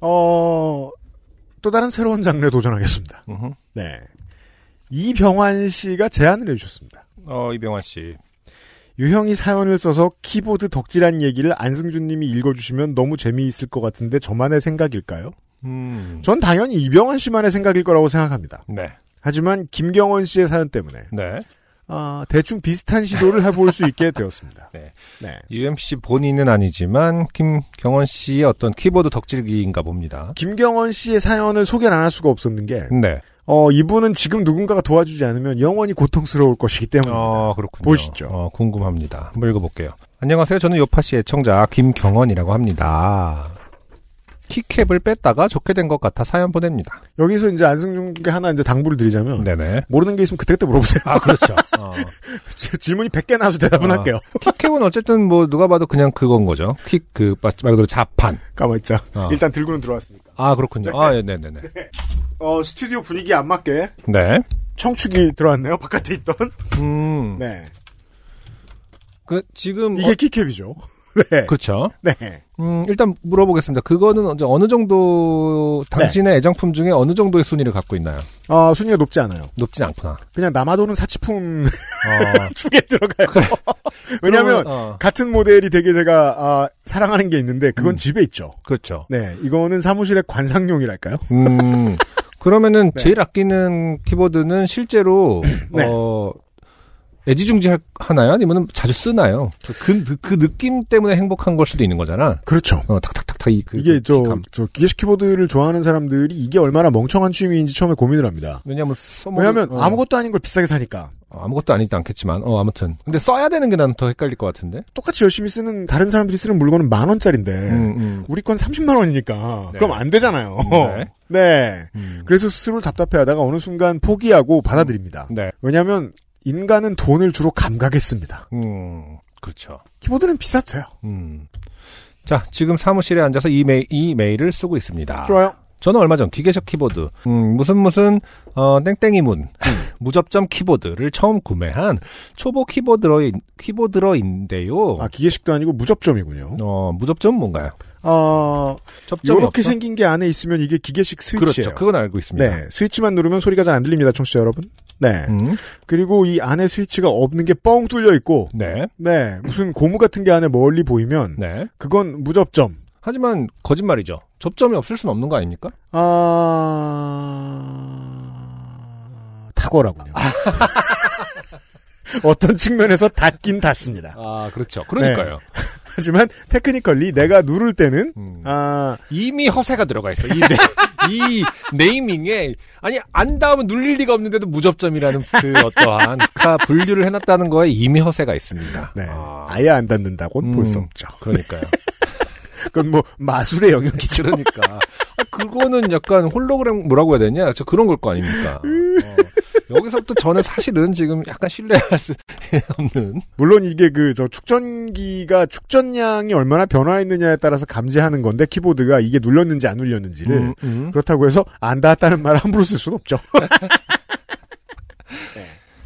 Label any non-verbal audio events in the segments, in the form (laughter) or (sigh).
어, 또 다른 새로운 장르에 도전하겠습니다. 음흠. 네. 이병환 씨가 제안을 해주셨습니다. 어, 이병환 씨. 유형이 사연을 써서 키보드 덕질한 얘기를 안승준 님이 읽어주시면 너무 재미있을 것 같은데 저만의 생각일까요? 음. 전 당연히 이병환 씨만의 생각일 거라고 생각합니다. 네. 하지만 김경원 씨의 사연 때문에 네. 아, 대충 비슷한 시도를 해볼 수 있게 되었습니다. (laughs) 네. 네. UMC 본인은 아니지만 김경원 씨의 어떤 키보드 덕질기인가 봅니다. 김경원 씨의 사연을 소개를 안 할 수가 없었는 게 네. 어, 이분은 지금 누군가가 도와주지 않으면 영원히 고통스러울 것이기 때문입니다. 어, 그렇군요. 보시죠. 어, 궁금합니다. 한번 읽어볼게요. 안녕하세요. 저는 요팟시 애청자 김경원이라고 합니다. keycap을 뺐다가 좋게 된 것 같아 사연 보냅니다. 여기서 이제 안승준께 하나 이제 당부를 드리자면 네네. 모르는 게 있으면 그때그때 물어보세요. 아, 그렇죠. (laughs) 어. 질문이 100개 나와서 대답은 아. 할게요. 키캡은 어쨌든 뭐 누가 봐도 그냥 그건 거죠. 킥, 그, 말 그대로 자판. 가만있자. 어. 일단 들고는 들어왔으니까. 아, 그렇군요. 아, 예, 네네 네. 어, 스튜디오 분위기에 안 맞게 네. 청축이 들어왔네요. 바깥에 있던. 음. 네. 그, 지금. 이게 어, 키캡이죠. (laughs) 네. 그렇죠. 네. 음, 일단 물어보겠습니다. 그거는 이제 어느 정도 당신의 네. 애장품 중에 어느 정도의 순위를 갖고 있나요? 어, 순위가 높지 않아요. 높진 않구나. 그냥 남아도는 사치품 어, (laughs) 축에 들어가요. (laughs) 왜냐면 그러면, 어, 같은 모델이 되게 제가 아, 사랑하는 게 있는데 그건 음. 집에 있죠. 그렇죠. 네, 이거는 사무실의 관상용이랄까요? 음, 그러면은 네. 제일 아끼는 키보드는 실제로 네. 어 애지중지 할- 하나요? 아니면 자주 쓰나요? 그, 그, 그 느낌 때문에 행복한 걸 수도 있는 거잖아. 그렇죠. 어, 탁탁탁탁 이 그, 이게 그 저. 저 기계식 키보드를 좋아하는 사람들이 이게 얼마나 멍청한 취미인지 처음에 고민을 합니다. 왜냐면 써먹 왜냐하면 어, 아무것도 아닌 걸 비싸게 사니까 어, 아무것도 아니지 않겠지만 어 아무튼 근데 써야 되는 게 나는 더 헷갈릴 것 같은데. 똑같이 열심히 쓰는 다른 사람들이 쓰는 물건은 만 원짜리인데 음, 음. 우리 건 30만 원이니까 네. 그럼 안 되잖아요. 네. (laughs) 네. 음. 그래서 스스로 답답해 하다가 어느 순간 포기하고 받아들입니다. 네. 왜냐하면 인간은 돈을 주로 감각했습니다. 음. 그렇죠. 키보드는 비쌌어요. 음. 자, 지금 사무실에 앉아서 이, 메일, 이 메일을 쓰고 있습니다. 좋아요. 저는 얼마 전 기계식 키보드, 음, 무슨 무슨, 어, 땡땡이 문, 음. (laughs) 무접점 키보드를 처음 구매한 초보 키보드러, 키보드러인데요. 아 기계식도 아니고 무접점이군요. 어, 무접점 뭔가요? 어 접점이 이렇게? 생긴 게 안에 있으면 이게 기계식 스위치예요. 그렇죠. 그건 알고 있습니다. 네, 스위치만 누르면 소리가 잘 안 들립니다, 청취자 여러분. 네. 음, 그리고 이 안에 스위치가 없는 게 뻥 뚫려 있고, 네, 네, 무슨 고무 같은 게 안에 멀리 보이면, 네. 그건 무접점. 하지만 거짓말이죠. 접점이 없을 수는 없는 거 아닙니까? 아, 탁월하군요. (laughs) 어떤 측면에서 닿긴 닿습니다. 아, 그렇죠. 그러니까요. (laughs) 하지만 테크니컬리 내가 누를 때는 음. 아, 이미 허세가 들어가 있어. 이, 네, 이 네이밍에 아니 안 닿으면 눌릴 리가 없는데도 무접점이라는 그 어떠한 카 분류를 해놨다는 거에 이미 허세가 있습니다. 네, 아, 아예 안 닿는다고는 볼수 음, 없죠. 그러니까요. (laughs) 그건 뭐 마술의 영역이죠. 그러니까 아, 그거는 약간 홀로그램 뭐라고 해야 되냐? 저 그런 걸 거 아닙니까? 어, 여기서부터 저는 사실은 지금 약간 신뢰할 수 없는 물론 이게 그 저 축전기가 축전량이 얼마나 변화했느냐에 따라서 감지하는 건데 키보드가 이게 눌렸는지 안 눌렸는지를 음, 음. 그렇다고 해서 안 닿았다는 말을 함부로 쓸 수는 없죠. (laughs)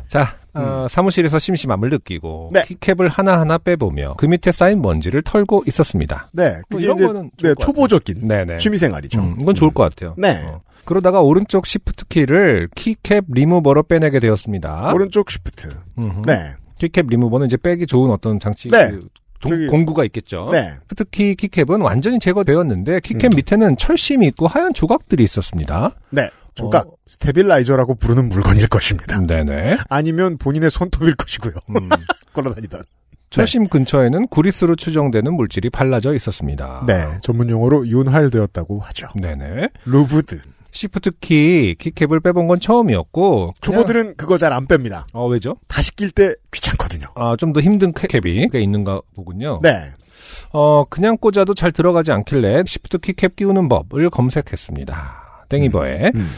자, 어, 사무실에서 심심함을 느끼고 음. 네. keycap을 하나하나 빼보며 그 밑에 쌓인 먼지를 털고 있었습니다. 네, 뭐 이런 거는 네, 초보적인 네네. 취미생활이죠. 음, 이건 좋을 것 같아요. 네. 어. 그러다가 오른쪽 시프트 키를 키캡 리무버로 빼내게 되었습니다. 오른쪽 시프트. 음흠. 네, 키캡 리무버는 이제 빼기 좋은 어떤 장치 네. 그 동- 저기- 공구가 있겠죠. 네, 시프트키 keycap은 완전히 제거되었는데 keycap 음. 밑에는 철심이 있고 하얀 조각들이 있었습니다. 네. 조각 어. stabilizer라고 부르는 물건일 것입니다. 네네. 아니면 본인의 손톱일 것이고요. 음. (laughs) 걸어다니던. 철심 근처에는 구리스로 추정되는 물질이 발라져 있었습니다. 네, 전문 용어로 윤활되었다고 하죠. 네네. Lubed. 시프트 키 keycap을 빼본 건 처음이었고 초보들은 그거 잘 안 뺍니다. 어 왜죠? 다시 낄 때 귀찮거든요. 아좀 더 힘든 캡이 꽤 있는가 보군요. 네. 어, 그냥 꽂아도 잘 들어가지 않길래 시프트 키캡 끼우는 법을 검색했습니다. 땡이버에. 음.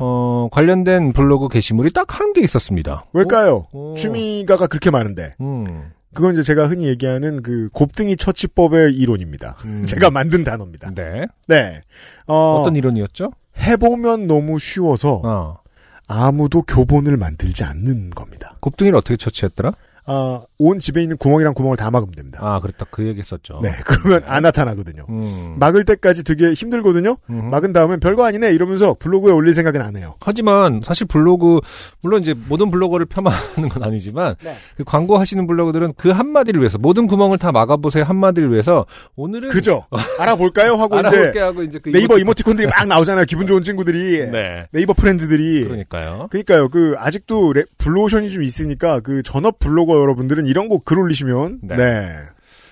어, 관련된 블로그 게시물이 딱 한 개 있었습니다. 왜일까요? 오. 취미가가 그렇게 많은데. 음. 그건 이제 제가 흔히 얘기하는 그 곱등이 처치법의 이론입니다. 음. (laughs) 제가 만든 단어입니다. 네. 네. 어, 어떤 이론이었죠? 해보면 너무 쉬워서 어. 아무도 교본을 만들지 않는 겁니다. 곱등이를 어떻게 처치했더라? 아, 온 집에 있는 구멍이랑 구멍을 다 막으면 됩니다. 아, 그랬다. 그 얘기 했었죠. 네, 그러면 안 나타나거든요. 음. 막을 때까지 되게 힘들거든요. 음흠. 막은 다음엔 별거 아니네 이러면서 블로그에 올릴 생각은 안 해요. 하지만 사실 블로그 물론 이제 모든 블로거를 폄하하는 건 아니지만 네. 그 광고하시는 블로거들은 그 한마디를 위해서 모든 구멍을 다 막아보세요 한마디를 위해서 오늘은 그죠? (laughs) 알아볼까요? 하고 이제 알아볼게 하고 이제 그 네이버 이모티- 이모티콘들이 막 나오잖아요. 기분 좋은 친구들이. 네 네이버 프렌즈들이. 그러니까요 그러니까요. 그 아직도 레- 블루오션이 좀 있으니까 그 전업 블로거 여러분들은 이런 거를 올리시면 네. 네.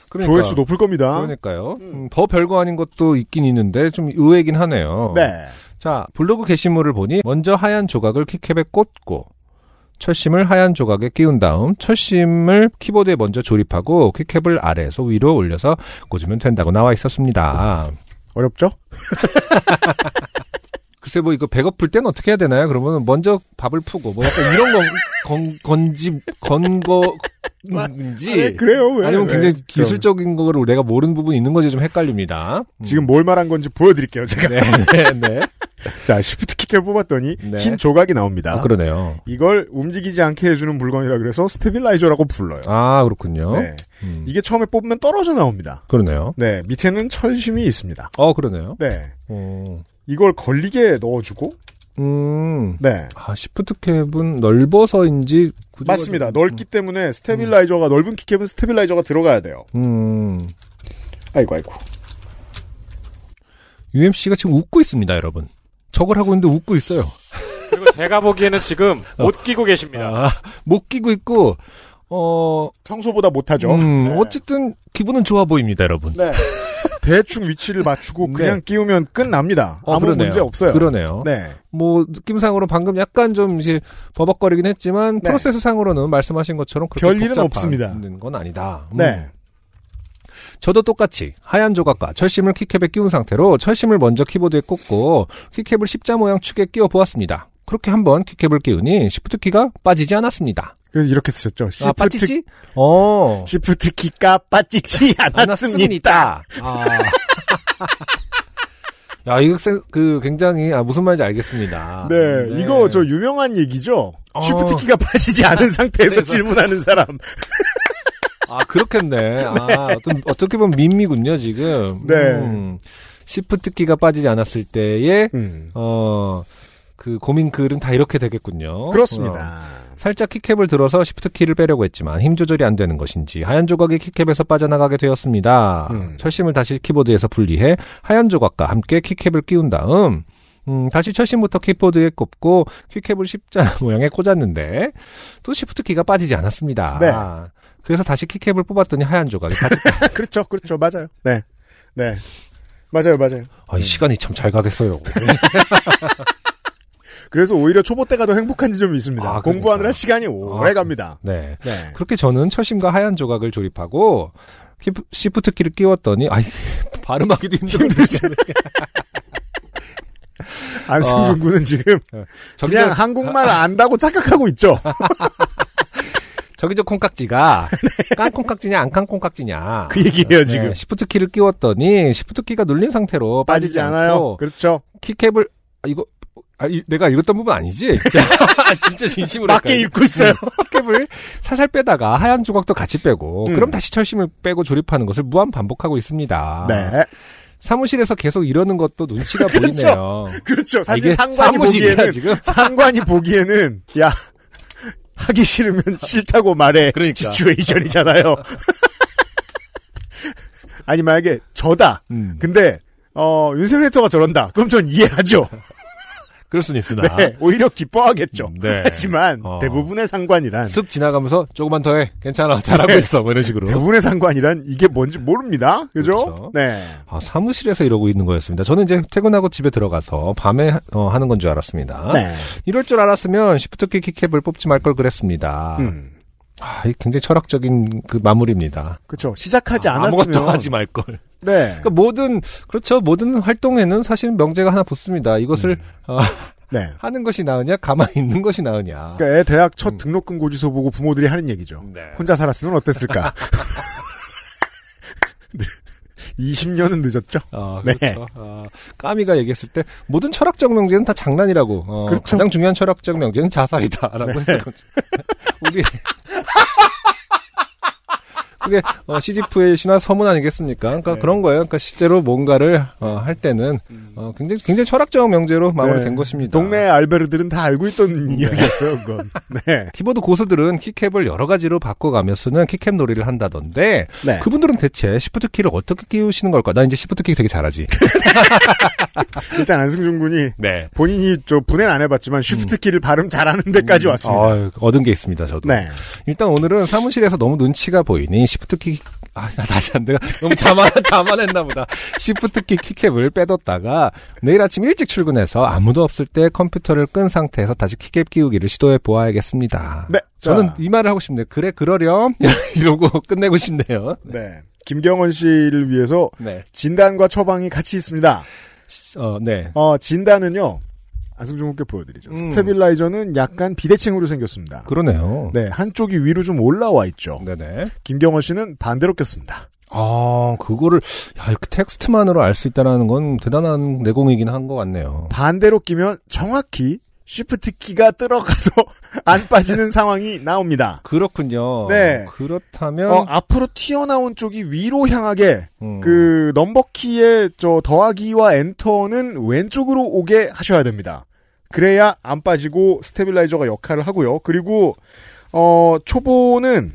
그러니까 조회수 높을 겁니다. 그러니까요 음, 더 별거 아닌 것도 있긴 있는데 좀 의외긴 하네요 네. 자 블로그 게시물을 보니 먼저 하얀 조각을 키캡에 꽂고 철심을 하얀 조각에 끼운 다음 철심을 키보드에 먼저 조립하고 키캡을 아래에서 위로 올려서 꽂으면 된다고 나와 있었습니다. 어렵죠? (laughs) 글쎄 뭐 이거 배고플 땐 어떻게 해야 되나요? 그러면 먼저 밥을 푸고 뭐 약간 이런 건, 건 건지 건거 인지 아, 네, 그래요. 왜? 아니면 왜? 굉장히 그럼. 기술적인 거를 내가 모르는 부분이 있는 건지 좀 헷갈립니다. 음. 지금 뭘 말한 건지 보여드릴게요. 제가. 네, 네, 네. (laughs) 자, 쉬프트 키를 뽑았더니 네. 흰 조각이 나옵니다. 아, 그러네요. 이걸 움직이지 않게 해주는 물건이라 그래서 스테빌라이저라고 불러요. 아, 그렇군요. 네. 음, 이게 처음에 뽑으면 떨어져 나옵니다. 그러네요. 네, 밑에는 철심이 있습니다. 어, 그러네요. 네. 어, 이걸 걸리게 넣어주고, 음. 네. 아, 시프트 캡은 넓어서인지 맞습니다. 좀- 넓기 때문에 스테빌라이저가, 넓은 키캡은 스테빌라이저가 들어가야 돼요. 음. 아이고, 아이고. UMC가 지금 웃고 있습니다, 여러분. 저걸 하고 있는데 웃고 있어요. 그리고 제가 보기에는 지금 (laughs) 못 끼고 계십니다. 아, 못 끼고 있고, 어, 평소보다 못하죠. 음, 네. 어쨌든 기분은 좋아 보입니다, 여러분. 네. 대충 위치를 맞추고 네. 그냥 끼우면 끝납니다. 어, 아무 그러네요. 문제 없어요. 그러네요. 네. 뭐 느낌상으로 방금 약간 좀 이제 버벅거리긴 했지만 네. 프로세스상으로는 말씀하신 것처럼 그렇게 별일은 없습니다. 건 아니다. 음. 네. 저도 똑같이 하얀 조각과 철심을 키캡에 끼운 상태로 철심을 먼저 키보드에 꽂고 키캡을 십자 모양 축에 끼워 보았습니다. 그렇게 한번 키캡을 끼우니 시프트 키가 빠지지 않았습니다. 그래서 이렇게 쓰셨죠. 아, 시프트, 빠지지? 어. 시프트 키가 빠지지 않았습니다. 아. (laughs) 야, 이거 센- 그 굉장히 아, 무슨 말인지 알겠습니다. 네, 이거 저 유명한 얘기죠. 어. 시프트 키가 빠지지 않은 상태에서 그래서- 질문하는 사람. (laughs) 아, 그렇겠네. 아, 어떤, 어떻게 보면 밈이군요, 지금. 네. 음, 시프트 키가 빠지지 않았을 때의, 음, 어, 그 고민 글은 다 이렇게 되겠군요. 어, 그렇습니다. 살짝 키캡을 들어서 시프트 키를 빼려고 했지만 힘 조절이 안 되는 것인지 하얀 조각이 키캡에서 빠져나가게 되었습니다. 음. 철심을 다시 키보드에서 분리해 하얀 조각과 함께 키캡을 끼운 다음 음, 다시 철심부터 키보드에 꼽고 키캡을 십자 (laughs) 모양에 꽂았는데 또 시프트 키가 빠지지 않았습니다. 네. 그래서 다시 키캡을 뽑았더니 하얀 조각이 빠졌 (laughs) 그렇죠, 그렇죠, 맞아요. 네, 네, 맞아요, 맞아요. 아, 이 시간이 참 잘 가겠어요. (laughs) 그래서 오히려 초보 때가 더 행복한 지점이 있습니다. 아, 공부하느라 그러니까. 시간이 오래 아, 갑니다. 네. 네. 그렇게 저는 철심과 하얀 조각을 조립하고 키프- 시프트 키를 끼웠더니 아이 (laughs) 발음하기도 힘들지. (laughs) 안승준 아. 군은 지금 저기 그냥 저, 한국말 안다고 착각하고 있죠. (laughs) 저기 저 콩깍지가 깐 콩깍지냐 안 깐 콩깍지냐. 그 얘기예요 지금. 네, 시프트 키를 끼웠더니 시프트 키가 눌린 상태로 빠지지, 빠지지 않아요. 그렇죠. 키캡을 아, 이거 아, 이- 내가 읽었던 부분 아니지? (laughs) 자, 진짜 진심으로 맞게. 읽고 있어요. 키캡을 살살 빼다가 하얀 조각도 같이 빼고 음. 그럼 다시 철심을 빼고 조립하는 것을 무한 반복하고 있습니다. 네. 사무실에서 계속 이러는 것도 눈치가 그렇죠. 보이네요. 그렇죠. 사실 상관이 보기에는 지금. (laughs) 상관이 보기에는 야 하기 싫으면 싫다고 말해. 그러니까. 시츄에이션이잖아요. (laughs) 아니 만약에 저다. 음, 근데 어 윤세민 에디터가 저런다. 그럼 전 이해하죠. 그럴 수는 있으나 네, 오히려 기뻐하겠죠. 음, 네. 하지만 어. 대부분의 상관이란 쓱 지나가면서 조금만 더 해. 괜찮아. 잘하고 네. 있어. 뭐 이런 식으로. 대부분의 상관이란 이게 뭔지 모릅니다. 그죠? 그렇죠. 네. 아, 사무실에서 이러고 있는 거였습니다. 저는 이제 퇴근하고 집에 들어가서 밤에 어, 하는 건 줄 알았습니다. 네. 이럴 줄 알았으면 시프트키 키캡을 뽑지 말 걸 그랬습니다. 음. 아, 이 굉장히 철학적인 그 마무리입니다. 그렇죠. 시작하지 아, 않았으면 아무것도 (laughs) 하지 말 걸. 네. 그러니까 모든 그렇죠. 모든 활동에는 사실 명제가 하나 붙습니다. 이것을 어, 네. (laughs) 하는 것이 나으냐, 가만히 있는 것이 나으냐. 그러니까 애 대학 첫 음. 등록금 고지서 보고 부모들이 하는 얘기죠. 네. 혼자 살았으면 어땠을까? (laughs) 20년은 늦었죠? 어, 네. 그렇죠. 어, 까미가 얘기했을 때 모든 철학적 명제는 다 장난이라고. 어, 그렇죠. 가장 중요한 철학적 명제는 자살이다라고 네. 했었거든요. 우리 그게 어, 시지프의 신화 서문 아니겠습니까? 그러니까 네. 그런 거예요. 그러니까 실제로 뭔가를 어, 할 때는 어, 굉장히 굉장히 철학적 명제로 마무리된 네. 것입니다. 동네 알베르들은 다 알고 있던 이야기였어요, 그건. 네. (laughs) 키보드 고수들은 키캡을 여러 가지로 바꿔가며 쓰는 키캡 놀이를 한다던데 네. 그분들은 대체 시프트 키를 어떻게 끼우시는 걸까? 나 이제 시프트 키 되게 잘하지. (laughs) 일단 안승준 군이 네. 본인이 저 분해는 안 해봤지만 쉬프트 키를 발음 잘하는 데까지 왔습니다. 아, 얻은 게 있습니다, 저도. 네. 일단 오늘은 사무실에서 너무 눈치가 보이니 시프트키 아, 나 다시 안 돼. 너무 자만, (laughs) 자만했나 보다. 시프트키 키캡을 빼뒀다가 내일 아침 일찍 출근해서 아무도 없을 때 컴퓨터를 끈 상태에서 다시 키캡 끼우기를 시도해 보아야겠습니다. 네. 저는 자, 이 말을 하고 싶네요. 그래, 그러렴. (laughs) 이러고 끝내고 싶네요. 네. 김경원 씨를 위해서 네. 진단과 처방이 같이 있습니다. 어, 네. 어, 진단은요. 안승준 군께 보여드리죠. 음. 스테빌라이저는 약간 비대칭으로 생겼습니다. 그러네요. 네, 한쪽이 위로 좀 올라와 있죠. 네네. 김경원 씨는 반대로 꼈습니다. 아, 그거를, 야, 이렇게 텍스트만으로 알 수 있다는 건 대단한 내공이긴 한 것 같네요. 반대로 끼면 정확히 시프트 키가 들어가서 (laughs) 안 빠지는 상황이 나옵니다. 그렇군요. 네. 그렇다면, 어, 앞으로 튀어나온 쪽이 위로 향하게 음. 그 넘버키의 저 더하기와 엔터는 왼쪽으로 오게 하셔야 됩니다. 그래야 안 빠지고 stabilizer가 역할을 하고요. 그리고 어 초보는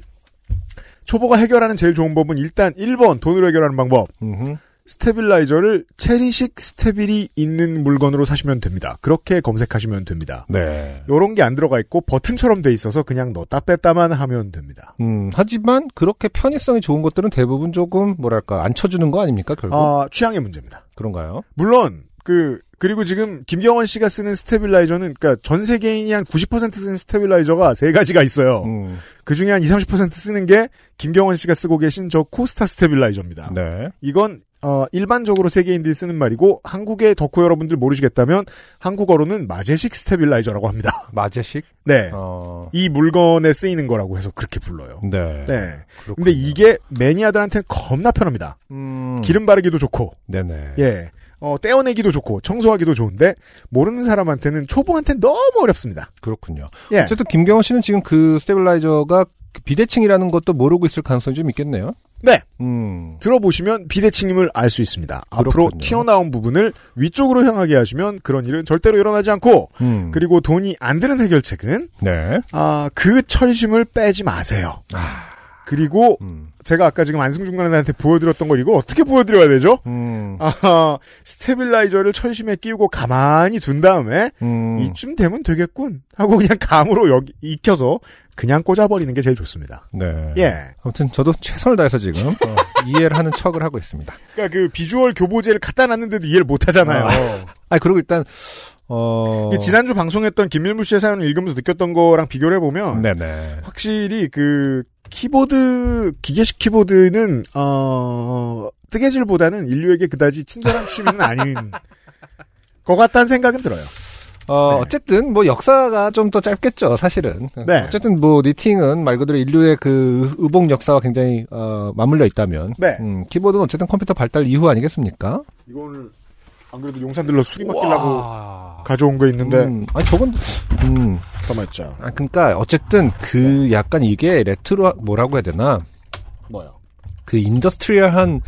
초보가 해결하는 제일 좋은 법은 일단 1번 돈으로 해결하는 방법. 음흠. stabilizer를 체리식 stabil이 있는 물건으로 사시면 됩니다. 그렇게 검색하시면 됩니다. 네. 요런 게 안 들어가 있고 버튼처럼 돼 있어서 그냥 넣었다 뺐다만 하면 됩니다. 음, 하지만 그렇게 편의성이 좋은 것들은 대부분 조금 뭐랄까 안 쳐주는 거 아닙니까 결국 아, 취향의 문제입니다. 그런가요? 물론 그 그리고 지금 김경원 씨가 쓰는 stabilizer는 그러니까 전 세계인이 한 90% 쓰는 stabilizer가 세 가지가 있어요. 음, 그 중에 한 20, 30% 쓰는 게 김경원 씨가 쓰고 계신 저 Costar stabilizer입니다. 네. 이건 어, 일반적으로 세계인들이 쓰는 말이고 한국의 덕후 여러분들 모르시겠다면 한국어로는 마제식 stabilizer라고 합니다. (laughs) 마제식. 네. 어, 이 물건에 쓰이는 거라고 해서 그렇게 불러요. 네. 네. 그렇군요. 근데 이게 매니아들한테는 겁나 편합니다. 음, 기름 바르기도 좋고, 네네. 예. 어, 떼어내기도 좋고, 청소하기도 좋은데, 모르는 사람한테는, 초보한테는 너무 어렵습니다. 그렇군요. 예. 어쨌든 김경원 씨는 지금 그 stabilizer가 비대칭이라는 것도 모르고 있을 가능성이 좀 있겠네요. 네. 음, 들어보시면 비대칭임을 알 수 있습니다. 앞으로 그렇군요. 튀어나온 부분을 위쪽으로 향하게 하시면 그런 일은 절대로 일어나지 않고, 음. 그리고 돈이 안 드는 해결책은, 네. 아, 그 철심을 빼지 마세요. 아, 그리고, 음, 제가 아까 지금 안승준 군한테 보여드렸던 걸 이거 어떻게 보여드려야 되죠? 음, (laughs) 아, stabilizer를 철심에 끼우고 가만히 둔 다음에 음. 이쯤 되면 되겠군 하고 그냥 감으로 여기 익혀서 그냥 꽂아버리는 게 제일 좋습니다. 네. 예. 아무튼 저도 최선을 다해서 지금 어, (laughs) 이해를 하는 척을 하고 있습니다. 그러니까 그 비주얼 교보제를 갖다 놨는데도 이해를 못 하잖아요. 아, 그리고 일단 어 이게 지난주 방송했던 김밀무 씨의 사연을 읽으면서 느꼈던 거랑 비교를 해보면 네네. 확실히 그 키보드 기계식 키보드는 어 뜨개질보다는 인류에게 그다지 친절한 취미는 아닌 (laughs) 것 같다는 생각은 들어요. 어, 네. 어쨌든 뭐 역사가 좀 더 짧겠죠, 사실은. 네. 어쨌든 뭐 knitting은 말 그대로 인류의 그 의복 역사와 굉장히 어, 맞물려 있다면 네. 음, 키보드는 어쨌든 컴퓨터 발달 이후 아니겠습니까? 이거는 안 그래도 용산들러 수리 맡기려고 와. 가져온 거 있는데 음, 아니 저건 음, 잠깐만요. 아 그러니까 어쨌든 그 약간 이게 레트로 뭐라고 해야 되나? 뭐요? 그 industrial한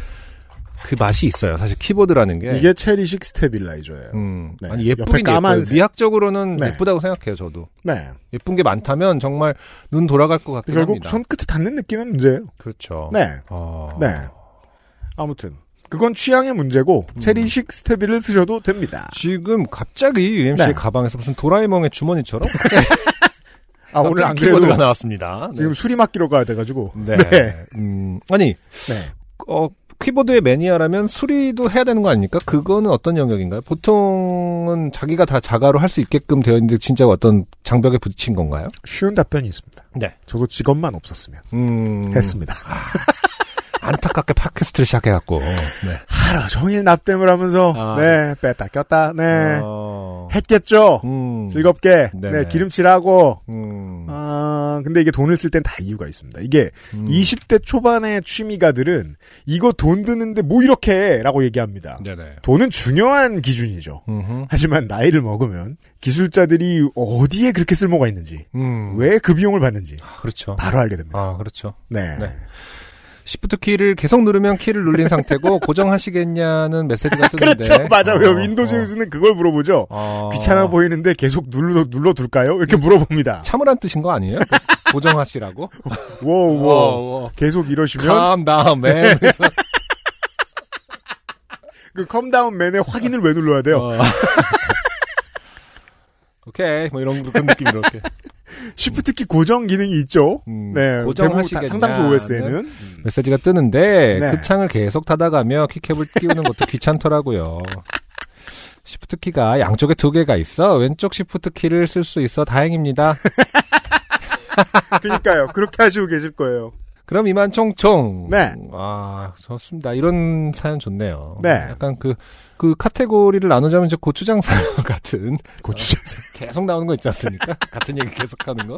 그 맛이 있어요. 사실 키보드라는 게 이게 체리식 stabilizer예요. 음, 네. 아니 예쁘긴. 까만색. 미학적으로는 네. 예쁘다고 생각해요. 저도 네. 예쁜 게 많다면 정말 눈 돌아갈 것 같긴 결국 합니다. 손끝에 닿는 느낌의 문제예요. 그렇죠. 네. 어... 네. 아무튼 그건 취향의 문제고 음. 체리식 stabil을 쓰셔도 됩니다. 지금 갑자기 UMC의 네. 가방에서 무슨 도라에몽의 주머니처럼 (laughs) 아 오늘 안 그래도 나왔습니다. 네. 지금 수리 맡기러 가야 돼가지고. 네. 네. 음, 아니 네. 어 키보드의 매니아라면 수리도 해야 되는 거 아닙니까? 그거는 어떤 영역인가요? 보통은 자기가 다 자가로 할 수 있게끔 되어 있는데 진짜 어떤 장벽에 부딪힌 건가요? 쉬운 답변이 있습니다. 네. 저도 직업만 없었으면 음. 했습니다. (laughs) 안타깝게 팟캐스트를 시작해갖고. 네. 하루 종일 납땜을 하면서 아. 네 뺐다 꼈다 네 어. 했겠죠. 음. 즐겁게 네네. 네 기름칠하고 음. 아 근데 이게 돈을 쓸 땐 다 이유가 있습니다. 이게 음. 20대 초반의 취미가들은 이거 돈 드는데 뭐 이렇게 해라고 얘기합니다. 네네. 돈은 중요한 기준이죠. 음흠. 하지만 나이를 먹으면 기술자들이 어디에 그렇게 쓸모가 있는지 음. 왜그 비용을 받는지 아, 그렇죠. 바로 알게 됩니다. 아, 그렇죠. 네. 네. 시프트 키를 계속 누르면 키를 눌린 상태고 (laughs) 고정하시겠냐는 메시지가 (laughs) 뜨는데. 그렇죠. 맞아. 왜 어, 윈도우즈는 그걸 물어보죠. 어. 귀찮아 보이는데 계속 눌러 눌러 둘까요? 이렇게 물어봅니다. 참으란 뜻인 거 아니에요? 고정하시라고? whoa (laughs) whoa. 어, 어. 계속 이러시면 man. 그래서, 그 calm down man의 확인을 왜 눌러야 돼요? 어. 오케이, 뭐 이런 그런 느낌 이렇게. 시프트키 고정 기능이 있죠. 음, 네. 고정하시겠냐? 다- 상당수 OS에는 메시지가 뜨는데 네. 그 창을 계속 타다가며 keycap을 끼우는 것도 귀찮더라고요. 시프트 키가 양쪽에 두 개가 있어 왼쪽 시프트 키를 쓸 수 있어 다행입니다. (laughs) 그러니까요. 그렇게 하시고 계실 거예요. 그럼 이만 총총. 네. 아 좋습니다. 이런 사연 좋네요. 네. 약간 그 그 카테고리를 나누자면 이제 고추장 사연 (laughs) 같은 고추장. 계속 나오는 거 있지 않습니까? (laughs) 같은 얘기 계속 하는 거.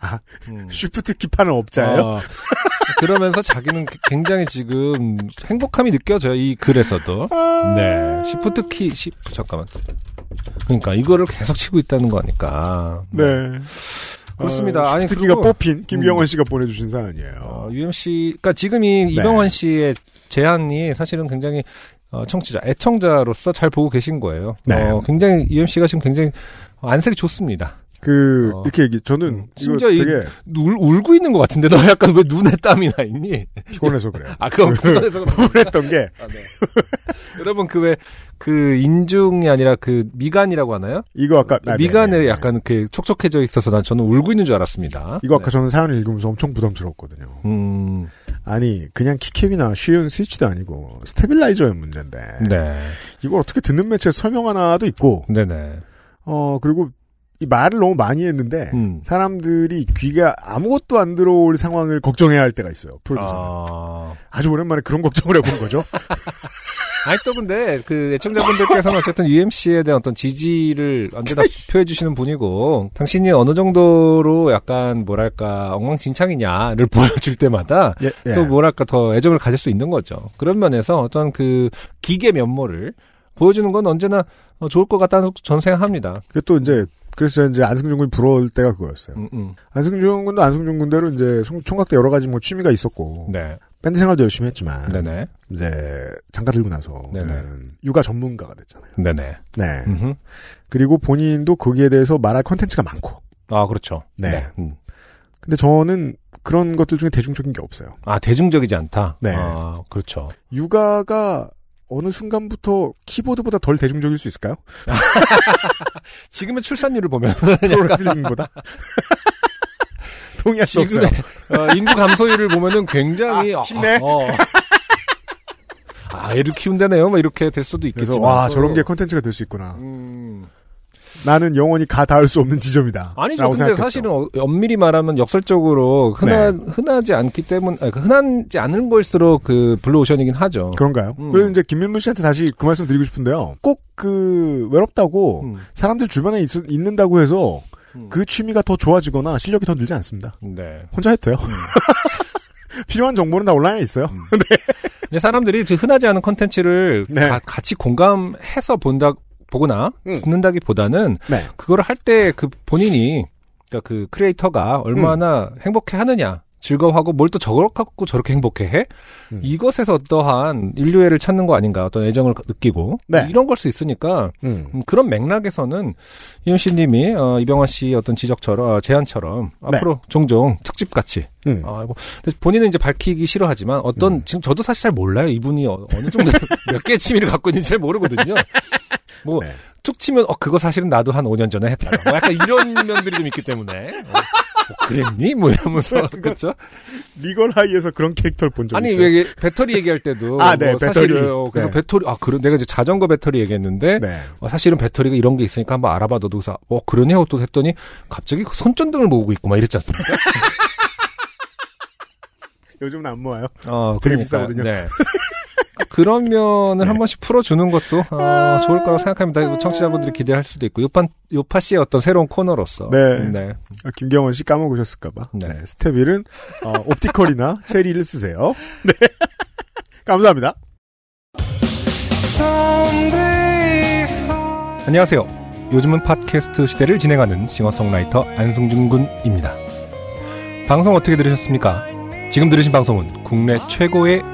아, 음. 시프트 키 파는 업자예요? 어, 그러면서 자기는 굉장히 지금 행복함이 느껴져요. 이 글에서도. 아. 네. 시프트 키, 시, 잠깐만. 그러니까 이거를 계속 치고 있다는 거니까. 네. 그렇습니다. 어, 아니, 그리고- 뽑힌 김경원 음. 씨가 보내주신 사연이에요. 어, UMC, 그러니까 지금 이 네. 이병헌 씨의 제안이 사실은 굉장히 어, 청취자, 애청자로서 잘 보고 계신 거예요. 네. 어, 굉장히 UMC가 지금 굉장히 안색이 좋습니다. 그 어. 이렇게 얘기 저는 음, 심지어 이- 되게 울, 울고 있는 것 같은데 너 약간 왜 눈에 땀이 나 있니? 피곤해서 그래요. (laughs) 아, 그건 그래서 피곤했던 게 아, 네. (laughs) 여러분 그 왜 그 인중이 아니라 그 미간이라고 하나요? 이거 아까 아, 네, 미간에 네, 네. 약간 그 촉촉해져 있어서 난 저는 울고 있는 줄 알았습니다. 이거 아까 저는 사연을 읽으면서 엄청 부담스러웠거든요. 네. 음, 아니 그냥 keycap이나 쉬운 스위치도 아니고 stabilizer의 문제인데 네, 이걸 어떻게 듣는 매체 설명 하나도 있고 네네. 어 그리고 이 말을 너무 많이 했는데 음. 사람들이 귀가 아무것도 안 들어올 상황을 걱정해야 할 때가 있어요. 프로듀서는 아, 아주 오랜만에 그런 걱정을 해본 거죠. (laughs) 아니 또 근데 그 애청자분들께서는 어쨌든 UMC에 대한 어떤 지지를 언제나 (laughs) 표해 주시는 분이고 당신이 어느 정도로 약간 뭐랄까 엉망진창이냐를 보여줄 때마다 예, 예. 또 뭐랄까 더 애정을 가질 수 있는 거죠. 그런 면에서 어떤 그 기계 면모를 보여주는 건 언제나 어, 좋을 것 같다는 전 생각합니다. 그게 또 이제 그래서 이제 안승준 군이 부러울 때가 그거였어요. 음, 음. 안승준 군도 안승준 군대로 이제 총- 총각 때 여러 가지 뭐 취미가 있었고 네, 밴드 생활도 열심히 했지만 네네, 이제 장가 들고 나서는 네네. 육아 전문가가 됐잖아요. 네네. 네. 음흠. 그리고 본인도 거기에 대해서 말할 컨텐츠가 많고. 아 그렇죠. 네. 음. 근데 저는 그런 것들 중에 대중적인 게 없어요. 아 대중적이지 않다. 네. 아 그렇죠. 육아가 어느 순간부터 키보드보다 덜 대중적일 수 있을까요? (laughs) 지금의 출산율을 보면 (laughs) 프로레슬링보다? (laughs) 동의할 수 없어요. 지금의 어, 인구 감소율을 보면은 굉장히 아, 힘내. 어, 어. 아, 애를 키운다네요. 뭐 이렇게 될 수도 있겠지만. 와 저런 게 컨텐츠가 될 수 있구나. 음. 나는 영원히 가 닿을 수 없는 지점이다. 아니죠. 근데 생각했죠. 사실은 어, 엄밀히 말하면 역설적으로 흔하, 네. 흔하지 않기 때문, 아니, 그 흔하지 않은 걸수록 그 블루오션이긴 하죠. 그런가요? 음. 그래서 이제 김밀무 씨한테 다시 그 말씀 드리고 싶은데요. 꼭 그 외롭다고 음. 사람들 주변에 있, 있는다고 해서 음. 그 취미가 더 좋아지거나 실력이 더 늘지 않습니다. 네. 혼자 해도 돼요. (laughs) 필요한 정보는 다 온라인에 있어요. 근데 사람들이 그 흔하지 않은 컨텐츠를 네. 가- 같이 공감해서 본다, 보거나 음. 듣는다기보다는 네. 그거를 할 때 그 본인이 그러니까 그 크리에이터가 얼마나 음. 행복해 하느냐 즐거워하고 뭘또 갖고 저렇게 행복해 해 음. 이것에서 어떠한 인류애를 찾는 거 아닌가 어떤 애정을 느끼고 네. 이런 걸 수 있으니까 음. 음, 그런 맥락에서는 이윤 씨님이 어, 이병헌 씨 어떤 지적처럼 어, 제안처럼 네. 앞으로 종종 특집 같이 음. 아, 뭐, 본인은 이제 밝히기 싫어하지만 어떤 음. 지금 저도 사실 잘 몰라요 이분이 어, 느 정도 (laughs) 몇 개의 취미를 갖고 있는지 잘 모르거든요. (laughs) 뭐 네. 툭 치면 어 그거 사실은 나도 한 5년 전에 했다. 뭐 약간 이런 (laughs) 면들이 좀 있기 때문에 어, 그랬니? 뭐 이러면서 (laughs) 그렇죠? 리걸 하이에서 그런 캐릭터를 본적 아니 있어요. 왜 배터리 얘기할 때도 아, 네, 뭐 배터리. 사실은 어, 그래서 네. 배터리 아 그런 내가 이제 자전거 배터리 얘기했는데 네. 어, 사실은 배터리가 이런 게 있으니까 한번 알아봐도 그래서 어 그러네 하고 또 했더니 갑자기 손전등을 모으고 있고 막 이랬지 않습니까? 요즘은 안 모아요. 어, 되게 그러니까요. 비싸거든요. 네. 그런 면을 네. 한 번씩 풀어주는 것도 어, 좋을 거라고 생각합니다. 청취자분들이 기대할 수도 있고 요판 요파 씨의 어떤 새로운 코너로서 네. 네. 아, 김경원 씨 까먹으셨을까봐. 네. 네. 스테빌은 어, 옵티컬이나 (laughs) 체리를 쓰세요. 네. (laughs) 감사합니다. 안녕하세요. 요즘은 팟캐스트 시대를 진행하는 싱어송라이터 안승준 군입니다. 방송 어떻게 들으셨습니까? 지금 들으신 방송은 국내 최고의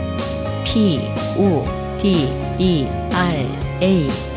P, O, D, E, R, A.